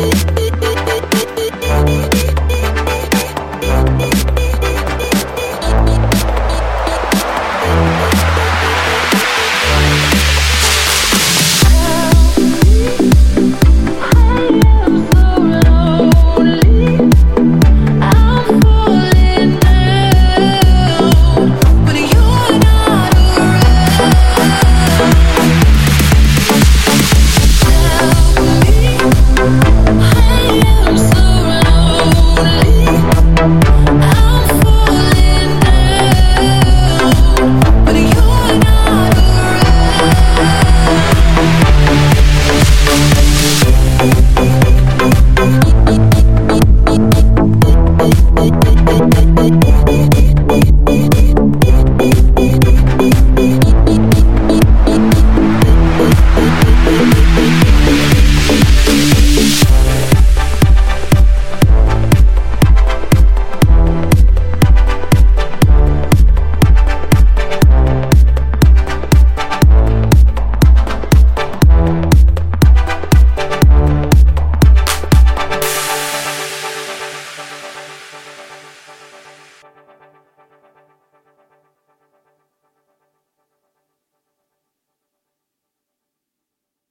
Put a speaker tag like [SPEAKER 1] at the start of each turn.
[SPEAKER 1] it, it,